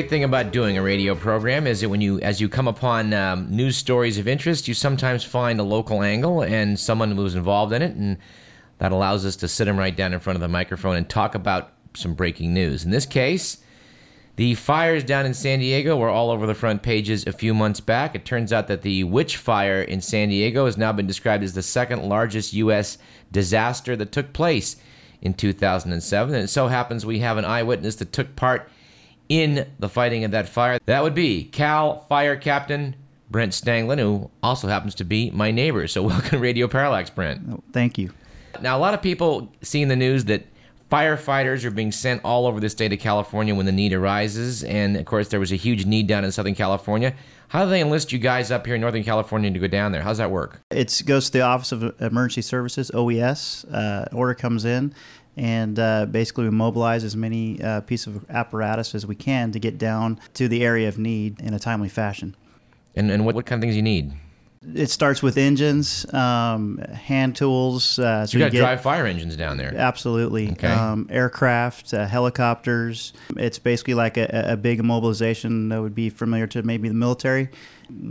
great thing about doing a radio program is that when you, as you come upon um, news stories of interest, you sometimes find a local angle and someone who's involved in it, and that allows us to sit them right down in front of the microphone and talk about some breaking news. In this case, the fires down in San Diego were all over the front pages a few months back. It turns out that the Witch Fire in San Diego has now been described as the second largest U.S. disaster that took place in 2007. And it so happens we have an eyewitness that took part in the fighting of that fire. That would be Cal Fire Captain Brent Stanglin, who also happens to be my neighbor. So welcome to Radio Parallax, Brent. Oh, thank you. Now, a lot of people see in the news that firefighters are being sent all over the state of California when the need arises. And of course, there was a huge need down in Southern California. How do they enlist you guys up here in Northern California to go down there? How's that work? It goes to the Office of Emergency Services, OES. Uh, order comes in, and uh, basically we mobilize as many uh, pieces of apparatus as we can to get down to the area of need in a timely fashion. And, and what, what kind of things you need? It starts with engines, um, hand tools. Uh, so you got to drive fire engines down there. Absolutely. Okay. Um, aircraft, uh, helicopters. It's basically like a, a, big mobilization that would be familiar to maybe the military.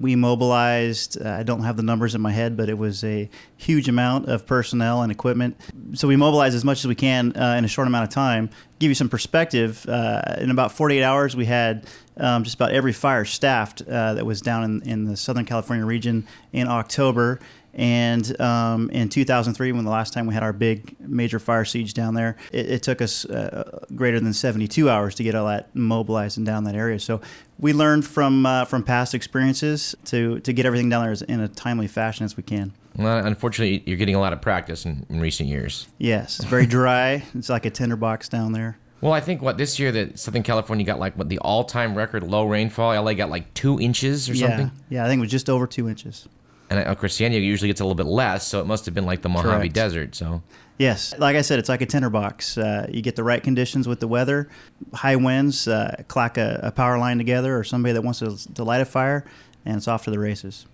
We mobilized, uh, I don't have the numbers in my head, but it was a huge amount of personnel and equipment. So we mobilized as much as we can uh, in a short amount of time. Give you some perspective, uh, in about 48 hours, we had um, just about every fire staffed uh, that was down in, in the Southern California region in October. And um, in 2003, when the last time we had our big major fire siege down there, it, it took us uh, greater than 72 hours to get all that mobilized and down that area. So we learned from uh, from past experiences to to get everything down there in a timely fashion as we can. Well, unfortunately, you're getting a lot of practice in, in recent years. Yes, it's very dry. it's like a tinderbox down there. Well, I think what this year that Southern California got like what the all-time record low rainfall. LA got like two inches or yeah. something. Yeah, I think it was just over two inches. And of course, San usually gets a little bit less, so it must have been like the Mojave Correct. Desert. So. Yes, like I said, it's like a tinderbox. Uh, you get the right conditions with the weather, high winds, uh, clack a, a, power line together, or somebody that wants to, to, light a fire, and it's off to the races.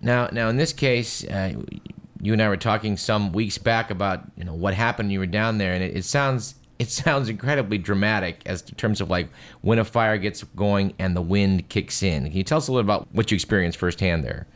Now, now in this case, uh, you and I were talking some weeks back about you know what happened. When you were down there, and it, it sounds it sounds incredibly dramatic as in terms of like when a fire gets going and the wind kicks in. Can you tell us a little about what you experienced firsthand there?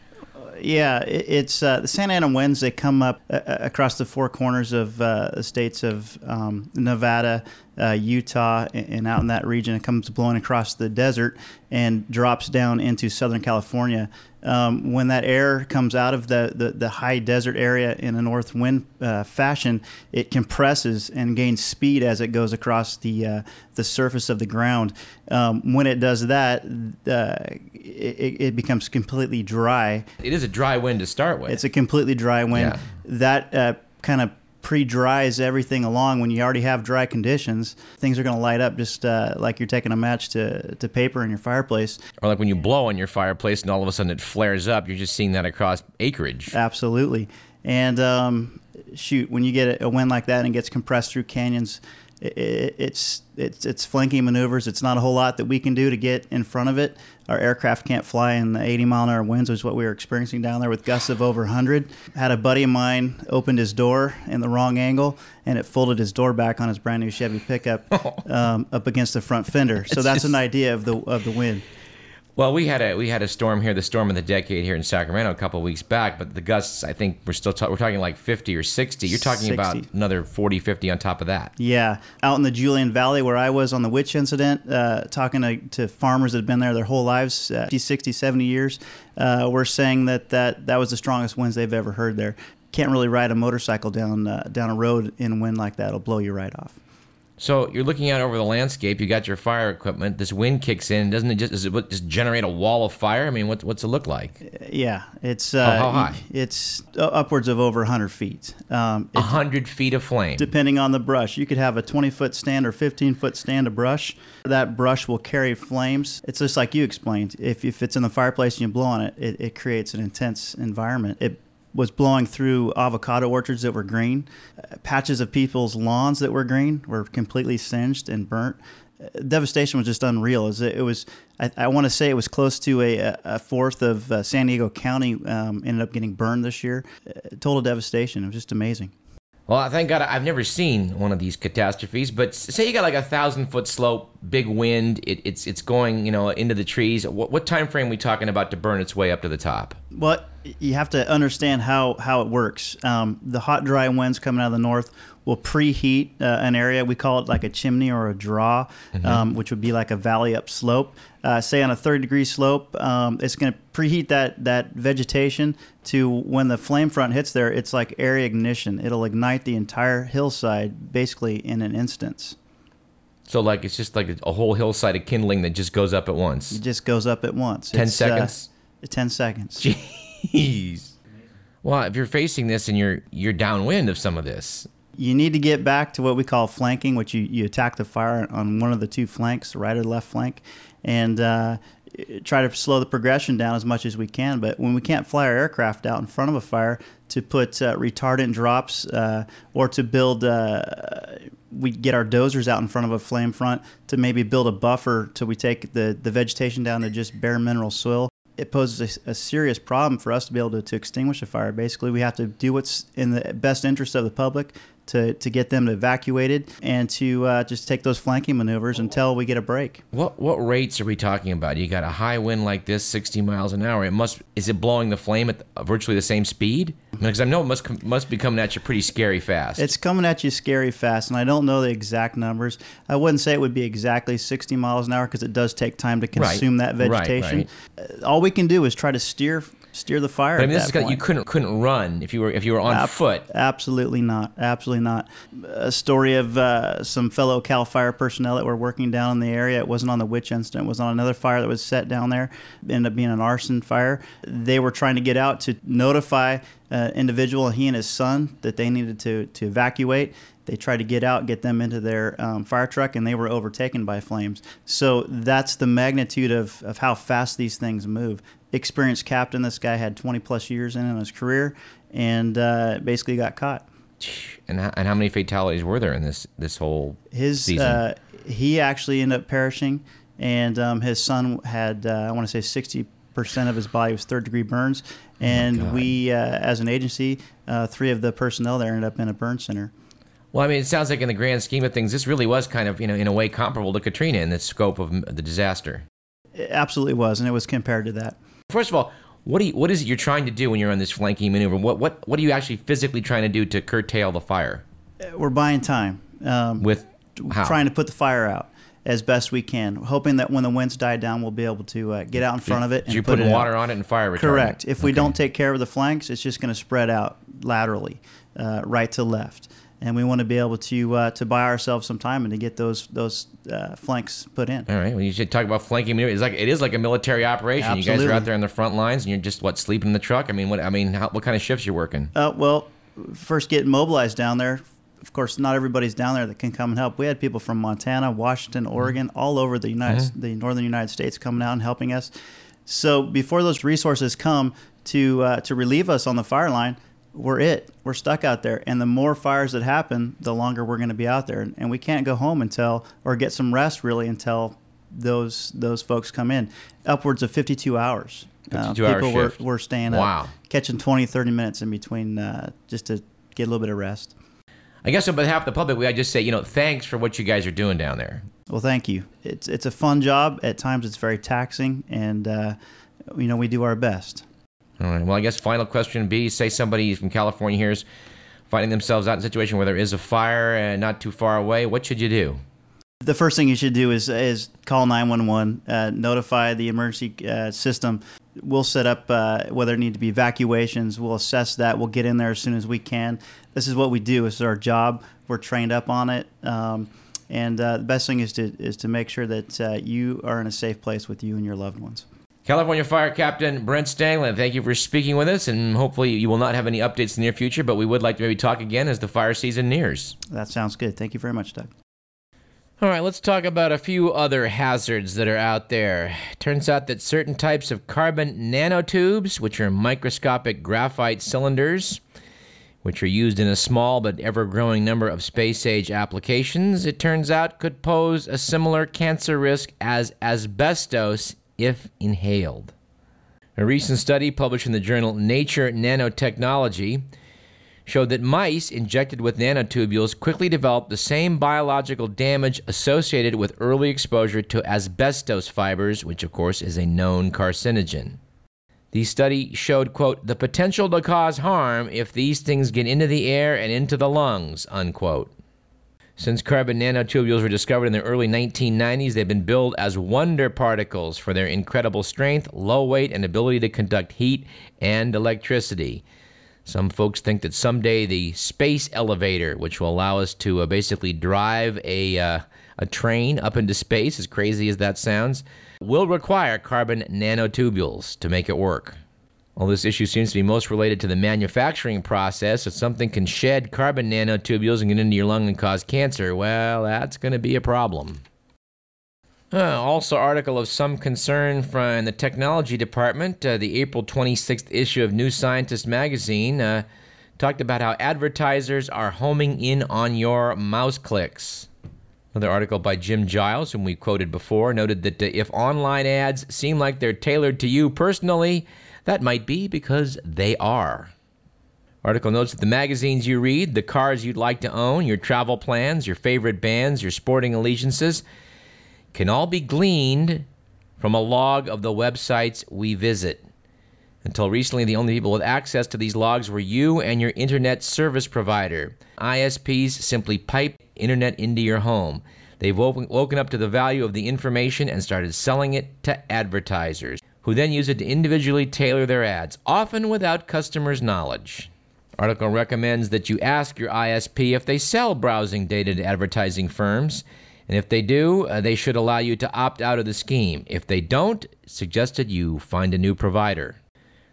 yeah, it's uh, the Santa Ana winds. They come up uh, uh, across the four corners of uh, the states of um, Nevada, uh, Utah, and, out in that region. It comes blowing across the desert and drops down into Southern California. Um, when that air comes out of the, the, the, high desert area in a north wind uh, fashion, it compresses and gains speed as it goes across the uh, the surface of the ground. Um, when it does that, uh, it, it, becomes completely dry. It is a dry wind to start with. It's a completely dry wind. Yeah. That uh, kind of pre-dries everything along. When you already have dry conditions things are going to light up just uh, like you're taking a match to, to paper in your fireplace. Or like when you blow on your fireplace and all of a sudden it flares up you're just seeing that across acreage. Absolutely. And um, shoot when you get a wind like that and it gets compressed through canyons it, it's it's it's flanking maneuvers. It's not a whole lot that we can do to get in front of it. Our aircraft can't fly in the 80 mile an hour winds, which is what we were experiencing down there with gusts of over 100. Had a buddy of mine opened his door in the wrong angle, and it folded his door back on his brand new Chevy pickup um, up against the front fender. So that's an idea of the of the wind. Well, we had a we had a storm here, the storm of the decade here in Sacramento a couple weeks back, but the gusts I think we're still ta- we're talking like 50 or 60. You're talking 60. about another 40, 50 on top of that. Yeah, out in the Julian Valley where I was on the witch incident, uh, talking to, to, farmers that have been there their whole lives, uh, 60, 70 years, uh, we're saying that, that that was the strongest winds they've ever heard there. Can't really ride a motorcycle down uh, down a road in a wind like that; it'll blow you right off. So you're looking out over the landscape. You got your fire equipment. This wind kicks in. Doesn't it just does it just generate a wall of fire? I mean, what, what's it look like? Yeah, it's uh, how, how high? It's upwards of over 100 feet. Um, 100 feet of flame. Depending on the brush, you could have a 20 foot stand or 15 foot stand of brush. That brush will carry flames. It's just like you explained. If, if it's in the fireplace and you blow on it, it, it creates an intense environment. It was blowing through avocado orchards that were green. Uh, patches of people's lawns that were green were completely singed and burnt. Uh, devastation was just unreal. It was, it was I, I want to say it was close to a, a fourth of uh, San Diego County um, ended up getting burned this year. Uh, total devastation. It was just amazing. Well, thank God I've never seen one of these catastrophes. But say you got like a thousand foot slope, big wind, it, it's it's going you know into the trees. What, what time frame we talking about to burn its way up to the top? Well, you have to understand how how it works. Um, the hot, dry winds coming out of the north will preheat uh, an area. We call it like a chimney or a draw, mm-hmm. um, which would be like a valley up slope. Uh, say on a 30 degree slope, um, it's going to preheat that that vegetation to when the flame front hits there. It's like area ignition. It'll ignite the entire hillside basically in an instance. So like it's just like a whole hillside of kindling that just goes up at once. It just goes up at once. Ten it's, uh, seconds. Uh, Ten seconds. Jeez. Well, if you're facing this and you're you're downwind of some of this, you need to get back to what we call flanking, which you, you attack the fire on one of the two flanks, right or left flank, and uh, try to slow the progression down as much as we can. But when we can't fly our aircraft out in front of a fire to put uh, retardant drops uh, or to build, uh, we get our dozers out in front of a flame front to maybe build a buffer till we take the, the vegetation down to just bare mineral soil it poses a, a, serious problem for us to be able to, to extinguish a fire. Basically, we have to do what's in the best interest of the public to, to get them evacuated and to uh, just take those flanking maneuvers until we get a break. What what rates are we talking about? You got a high wind like this, 60 miles an hour. It must is it blowing the flame at the, virtually the same speed? Because I know it must must be coming at you pretty scary fast. It's coming at you scary fast, and I don't know the exact numbers. I wouldn't say it would be exactly 60 miles an hour because it does take time to consume right. that vegetation. Right, right. Uh, all we can do is try to steer steer the fire. But I mean, this is you couldn't couldn't run if you were if you were on Ab- foot. Absolutely not. Absolutely not. A story of uh, some fellow Cal Fire personnel that were working down in the area. It wasn't on the witch incident. It was on another fire that was set down there. It ended up being an arson fire. They were trying to get out to notify uh, individual, he and his son, that they needed to to evacuate. They tried to get out, get them into their um, fire truck, and they were overtaken by flames. So that's the magnitude of, of how fast these things move experienced captain. This guy had 20 plus years in, in his career, and uh, basically got caught. And how, and how many fatalities were there in this this whole his season? Uh, he actually ended up perishing, and um, his son had uh, I want to say 60 percent of his body was third degree burns, oh and oh we uh, as an agency, uh, three of the personnel there ended up in a burn center. Well, I mean, it sounds like in the grand scheme of things, this really was kind of, you know, in a way comparable to Katrina in the scope of the disaster. It absolutely was, and it was compared to that. First of all, what do you, what is it you're trying to do when you're on this flanking maneuver? What what what are you actually physically trying to do to curtail the fire? We're buying time. Um, With how? trying to put the fire out as best we can, hoping that when the winds die down, we'll be able to uh, get out in front of it. And you're putting water on it and fire retardant. Correct. If we don't take care of the flanks, it's just going to spread out laterally, uh, right to left and we want to be able to uh, to buy ourselves some time and to get those those uh, flanks put in. All right. Well, you should talk about flanking. It's like it is like a military operation. Absolutely. You guys are out there on the front lines, and you're just what sleeping in the truck. I mean, what I mean, how, what kind of shifts you're working? Uh, well, first getting mobilized down there. Of course, not everybody's down there that can come and help. We had people from Montana, Washington, mm-hmm. Oregon, mm-hmm. all over the United, mm-hmm. the northern United States, coming out and helping us. So before those resources come to uh, to relieve us on the fire line, we're it. We're stuck out there. And the more fires that happen, the longer we're going to be out there. And we can't go home until, or get some rest really until those those folks come in. Upwards of 52 hours. 52 uh, people were, were staying wow. up, catching 20, 30 minutes in between uh, just to get a little bit of rest. I guess on behalf of the public, we I just say, you know, thanks for what you guys are doing down there. Well, thank you. It's it's a fun job. At times, it's very taxing, and uh, you know we do our best. All right. Well, I guess final question B say somebody from California here is finding themselves out in a situation where there is a fire and not too far away. What should you do? The first thing you should do is is call 911, uh, notify the emergency uh, system. We'll set up uh, whether it need to be evacuations. We'll assess that. We'll get in there as soon as we can. This is what we do. This is our job. We're trained up on it. Um, and uh, the best thing is to is to make sure that uh, you are in a safe place with you and your loved ones. California Fire Captain Brent Stanglin, thank you for speaking with us, and hopefully you will not have any updates in the near future, but we would like to maybe talk again as the fire season nears. That sounds good. Thank you very much, Doug. All right, let's talk about a few other hazards that are out there. Turns out that certain types of carbon nanotubes, which are microscopic graphite cylinders, which are used in a small but ever growing number of space age applications, it turns out could pose a similar cancer risk as asbestos if inhaled. A recent study published in the journal Nature Nanotechnology showed that mice injected with nanotubules quickly developed the same biological damage associated with early exposure to asbestos fibers, which of course is a known carcinogen. The study showed, quote, the potential to cause harm if these things get into the air and into the lungs, unquote. Since carbon nanotubules were discovered in the early 1990s, they've been billed as wonder particles for their incredible strength, low weight, and ability to conduct heat and electricity. Some folks think that someday the space elevator, which will allow us to uh, basically drive a, uh, a train up into space, as crazy as that sounds, will require carbon nanotubules to make it work. Well, this issue seems to be most related to the manufacturing process. If something can shed carbon nanotubules and get into your lung and cause cancer, well, that's going to be a problem. Uh, also, article of some concern from the technology department. Uh, the April 26th issue of New Scientist magazine uh, talked about how advertisers are homing in on your mouse clicks. Another article by Jim Giles, whom we quoted before, noted that uh, if online ads seem like they're tailored to you personally, that might be because they are. Article notes that the magazines you read, the cars you'd like to own, your travel plans, your favorite bands, your sporting allegiances, can all be gleaned from a log of the websites we visit. Until recently, the only people with access to these logs were you and your internet service provider. ISPs simply pipe internet into your home. They've woken, up to the value of the information and started selling it to advertisers, who then use it to individually tailor their ads, often without customers' knowledge. Article recommends that you ask your ISP if they sell browsing data to advertising firms. And if they do, uh, they should allow you to opt out of the scheme. If they don't, suggested you find a new provider.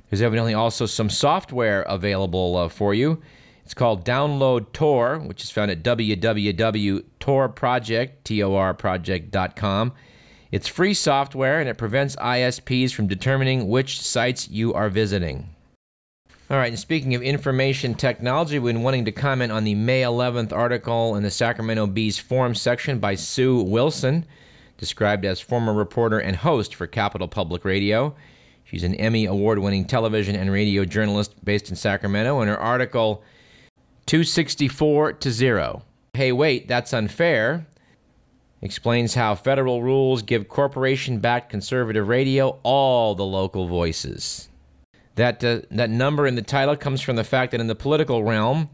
There's evidently also some software available uh, for you. It's called Download Tor, which is found at www.torproject.com. It's free software and it prevents ISPs from determining which sites you are visiting. All right, and speaking of information technology, we've been wanting to comment on the May 11th article in the Sacramento Bee's forum section by Sue Wilson, described as former reporter and host for Capital Public Radio. She's an Emmy award winning television and radio journalist based in Sacramento, and her article, 264 to 0. Hey, wait, that's unfair. Explains how federal rules give corporation backed conservative radio all the local voices. That, uh, that number in the title comes from the fact that in the political realm,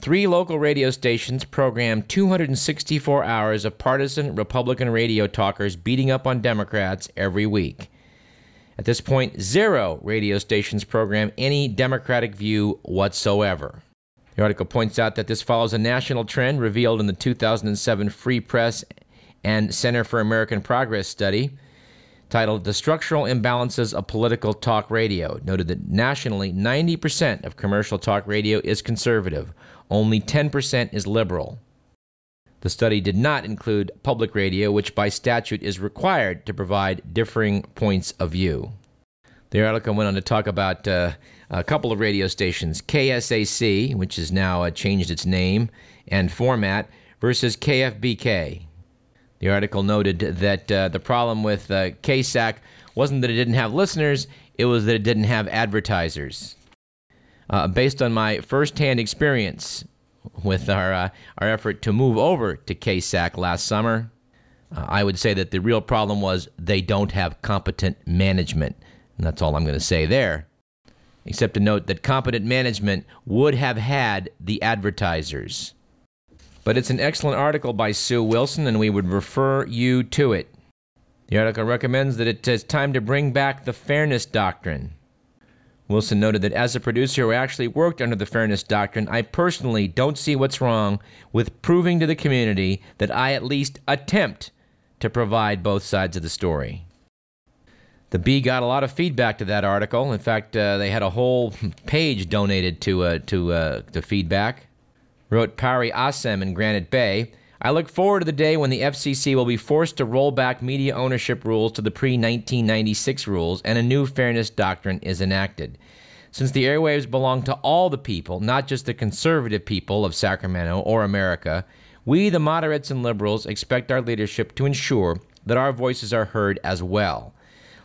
three local radio stations program 264 hours of partisan Republican radio talkers beating up on Democrats every week. At this point, zero radio stations program any Democratic view whatsoever. The article points out that this follows a national trend revealed in the 2007 Free Press and Center for American Progress study titled The Structural Imbalances of Political Talk Radio, noted that nationally 90% of commercial talk radio is conservative, only 10% is liberal. The study did not include public radio, which by statute is required to provide differing points of view. The article went on to talk about uh, a couple of radio stations KSAC, which has now uh, changed its name and format, versus KFBK. The article noted that uh, the problem with uh, KSAC wasn't that it didn't have listeners, it was that it didn't have advertisers. Uh, based on my firsthand experience with our, uh, our effort to move over to KSAC last summer, uh, I would say that the real problem was they don't have competent management. And that's all I'm going to say there. Except to note that competent management would have had the advertisers. But it's an excellent article by Sue Wilson, and we would refer you to it. The article recommends that it is time to bring back the Fairness Doctrine. Wilson noted that as a producer who actually worked under the Fairness Doctrine, I personally don't see what's wrong with proving to the community that I at least attempt to provide both sides of the story. The Bee got a lot of feedback to that article. In fact, uh, they had a whole page donated to uh, to uh, to feedback wrote Pari Assem in Granite Bay. I look forward to the day when the FCC will be forced to roll back media ownership rules to the pre 1996 rules and a new fairness doctrine is enacted. Since the airwaves belong to all the people, not just the conservative people of Sacramento or America, we, the moderates and liberals, expect our leadership to ensure that our voices are heard as well.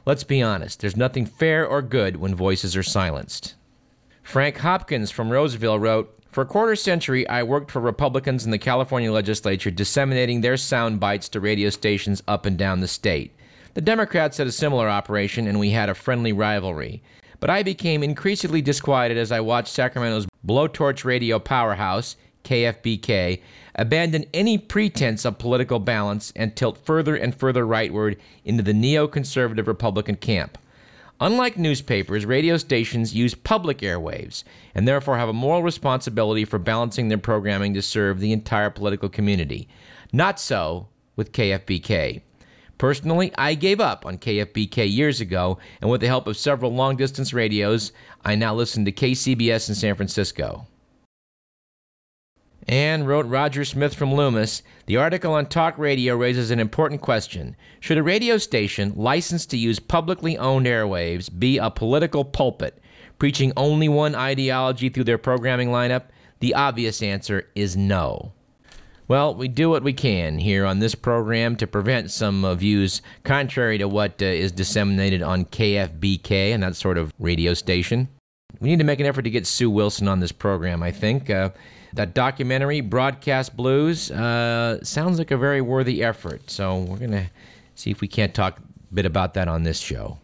Let's be honest, there's nothing fair or good when voices are silenced. Frank Hopkins from Roseville wrote, For a quarter century, I worked for Republicans in the California legislature disseminating their sound bites to radio stations up and down the state. The Democrats had a similar operation, and we had a friendly rivalry. But I became increasingly disquieted as I watched Sacramento's blowtorch radio powerhouse, KFBK, abandon any pretense of political balance and tilt further and further rightward into the neoconservative Republican camp. Unlike newspapers, radio stations use public airwaves and therefore have a moral responsibility for balancing their programming to serve the entire political community. Not so with KFBK. Personally, I gave up on KFBK years ago, and with the help of several long distance radios, I now listen to KCBS in San Francisco. And wrote Roger Smith from Loomis, the article on talk radio raises an important question. Should a radio station licensed to use publicly owned airwaves be a political pulpit, preaching only one ideology through their programming lineup? The obvious answer is no. Well, we do what we can here on this program to prevent some uh, views contrary to what uh, is disseminated on KFBK and that sort of radio station. We need to make an effort to get Sue Wilson on this program, I think. Uh, that documentary, Broadcast Blues, uh, sounds like a very worthy effort. So we're going to see if we can't talk a bit about that on this show.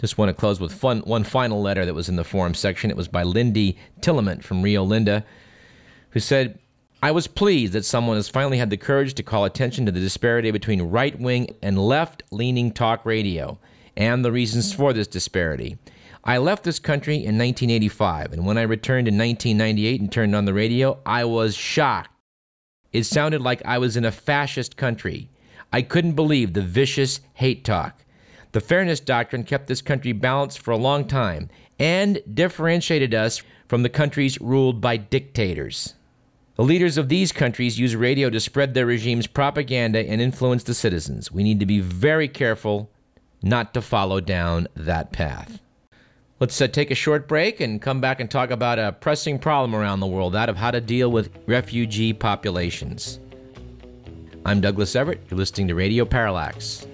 Just want to close with fun, one final letter that was in the forum section. It was by Lindy Tillement from Rio Linda, who said, I was pleased that someone has finally had the courage to call attention to the disparity between right wing and left leaning talk radio and the reasons for this disparity. I left this country in 1985, and when I returned in 1998 and turned on the radio, I was shocked. It sounded like I was in a fascist country. I couldn't believe the vicious hate talk. The Fairness Doctrine kept this country balanced for a long time and differentiated us from the countries ruled by dictators. The leaders of these countries use radio to spread their regime's propaganda and influence the citizens. We need to be very careful not to follow down that path. Let's uh, take a short break and come back and talk about a pressing problem around the world that of how to deal with refugee populations. I'm Douglas Everett. You're listening to Radio Parallax.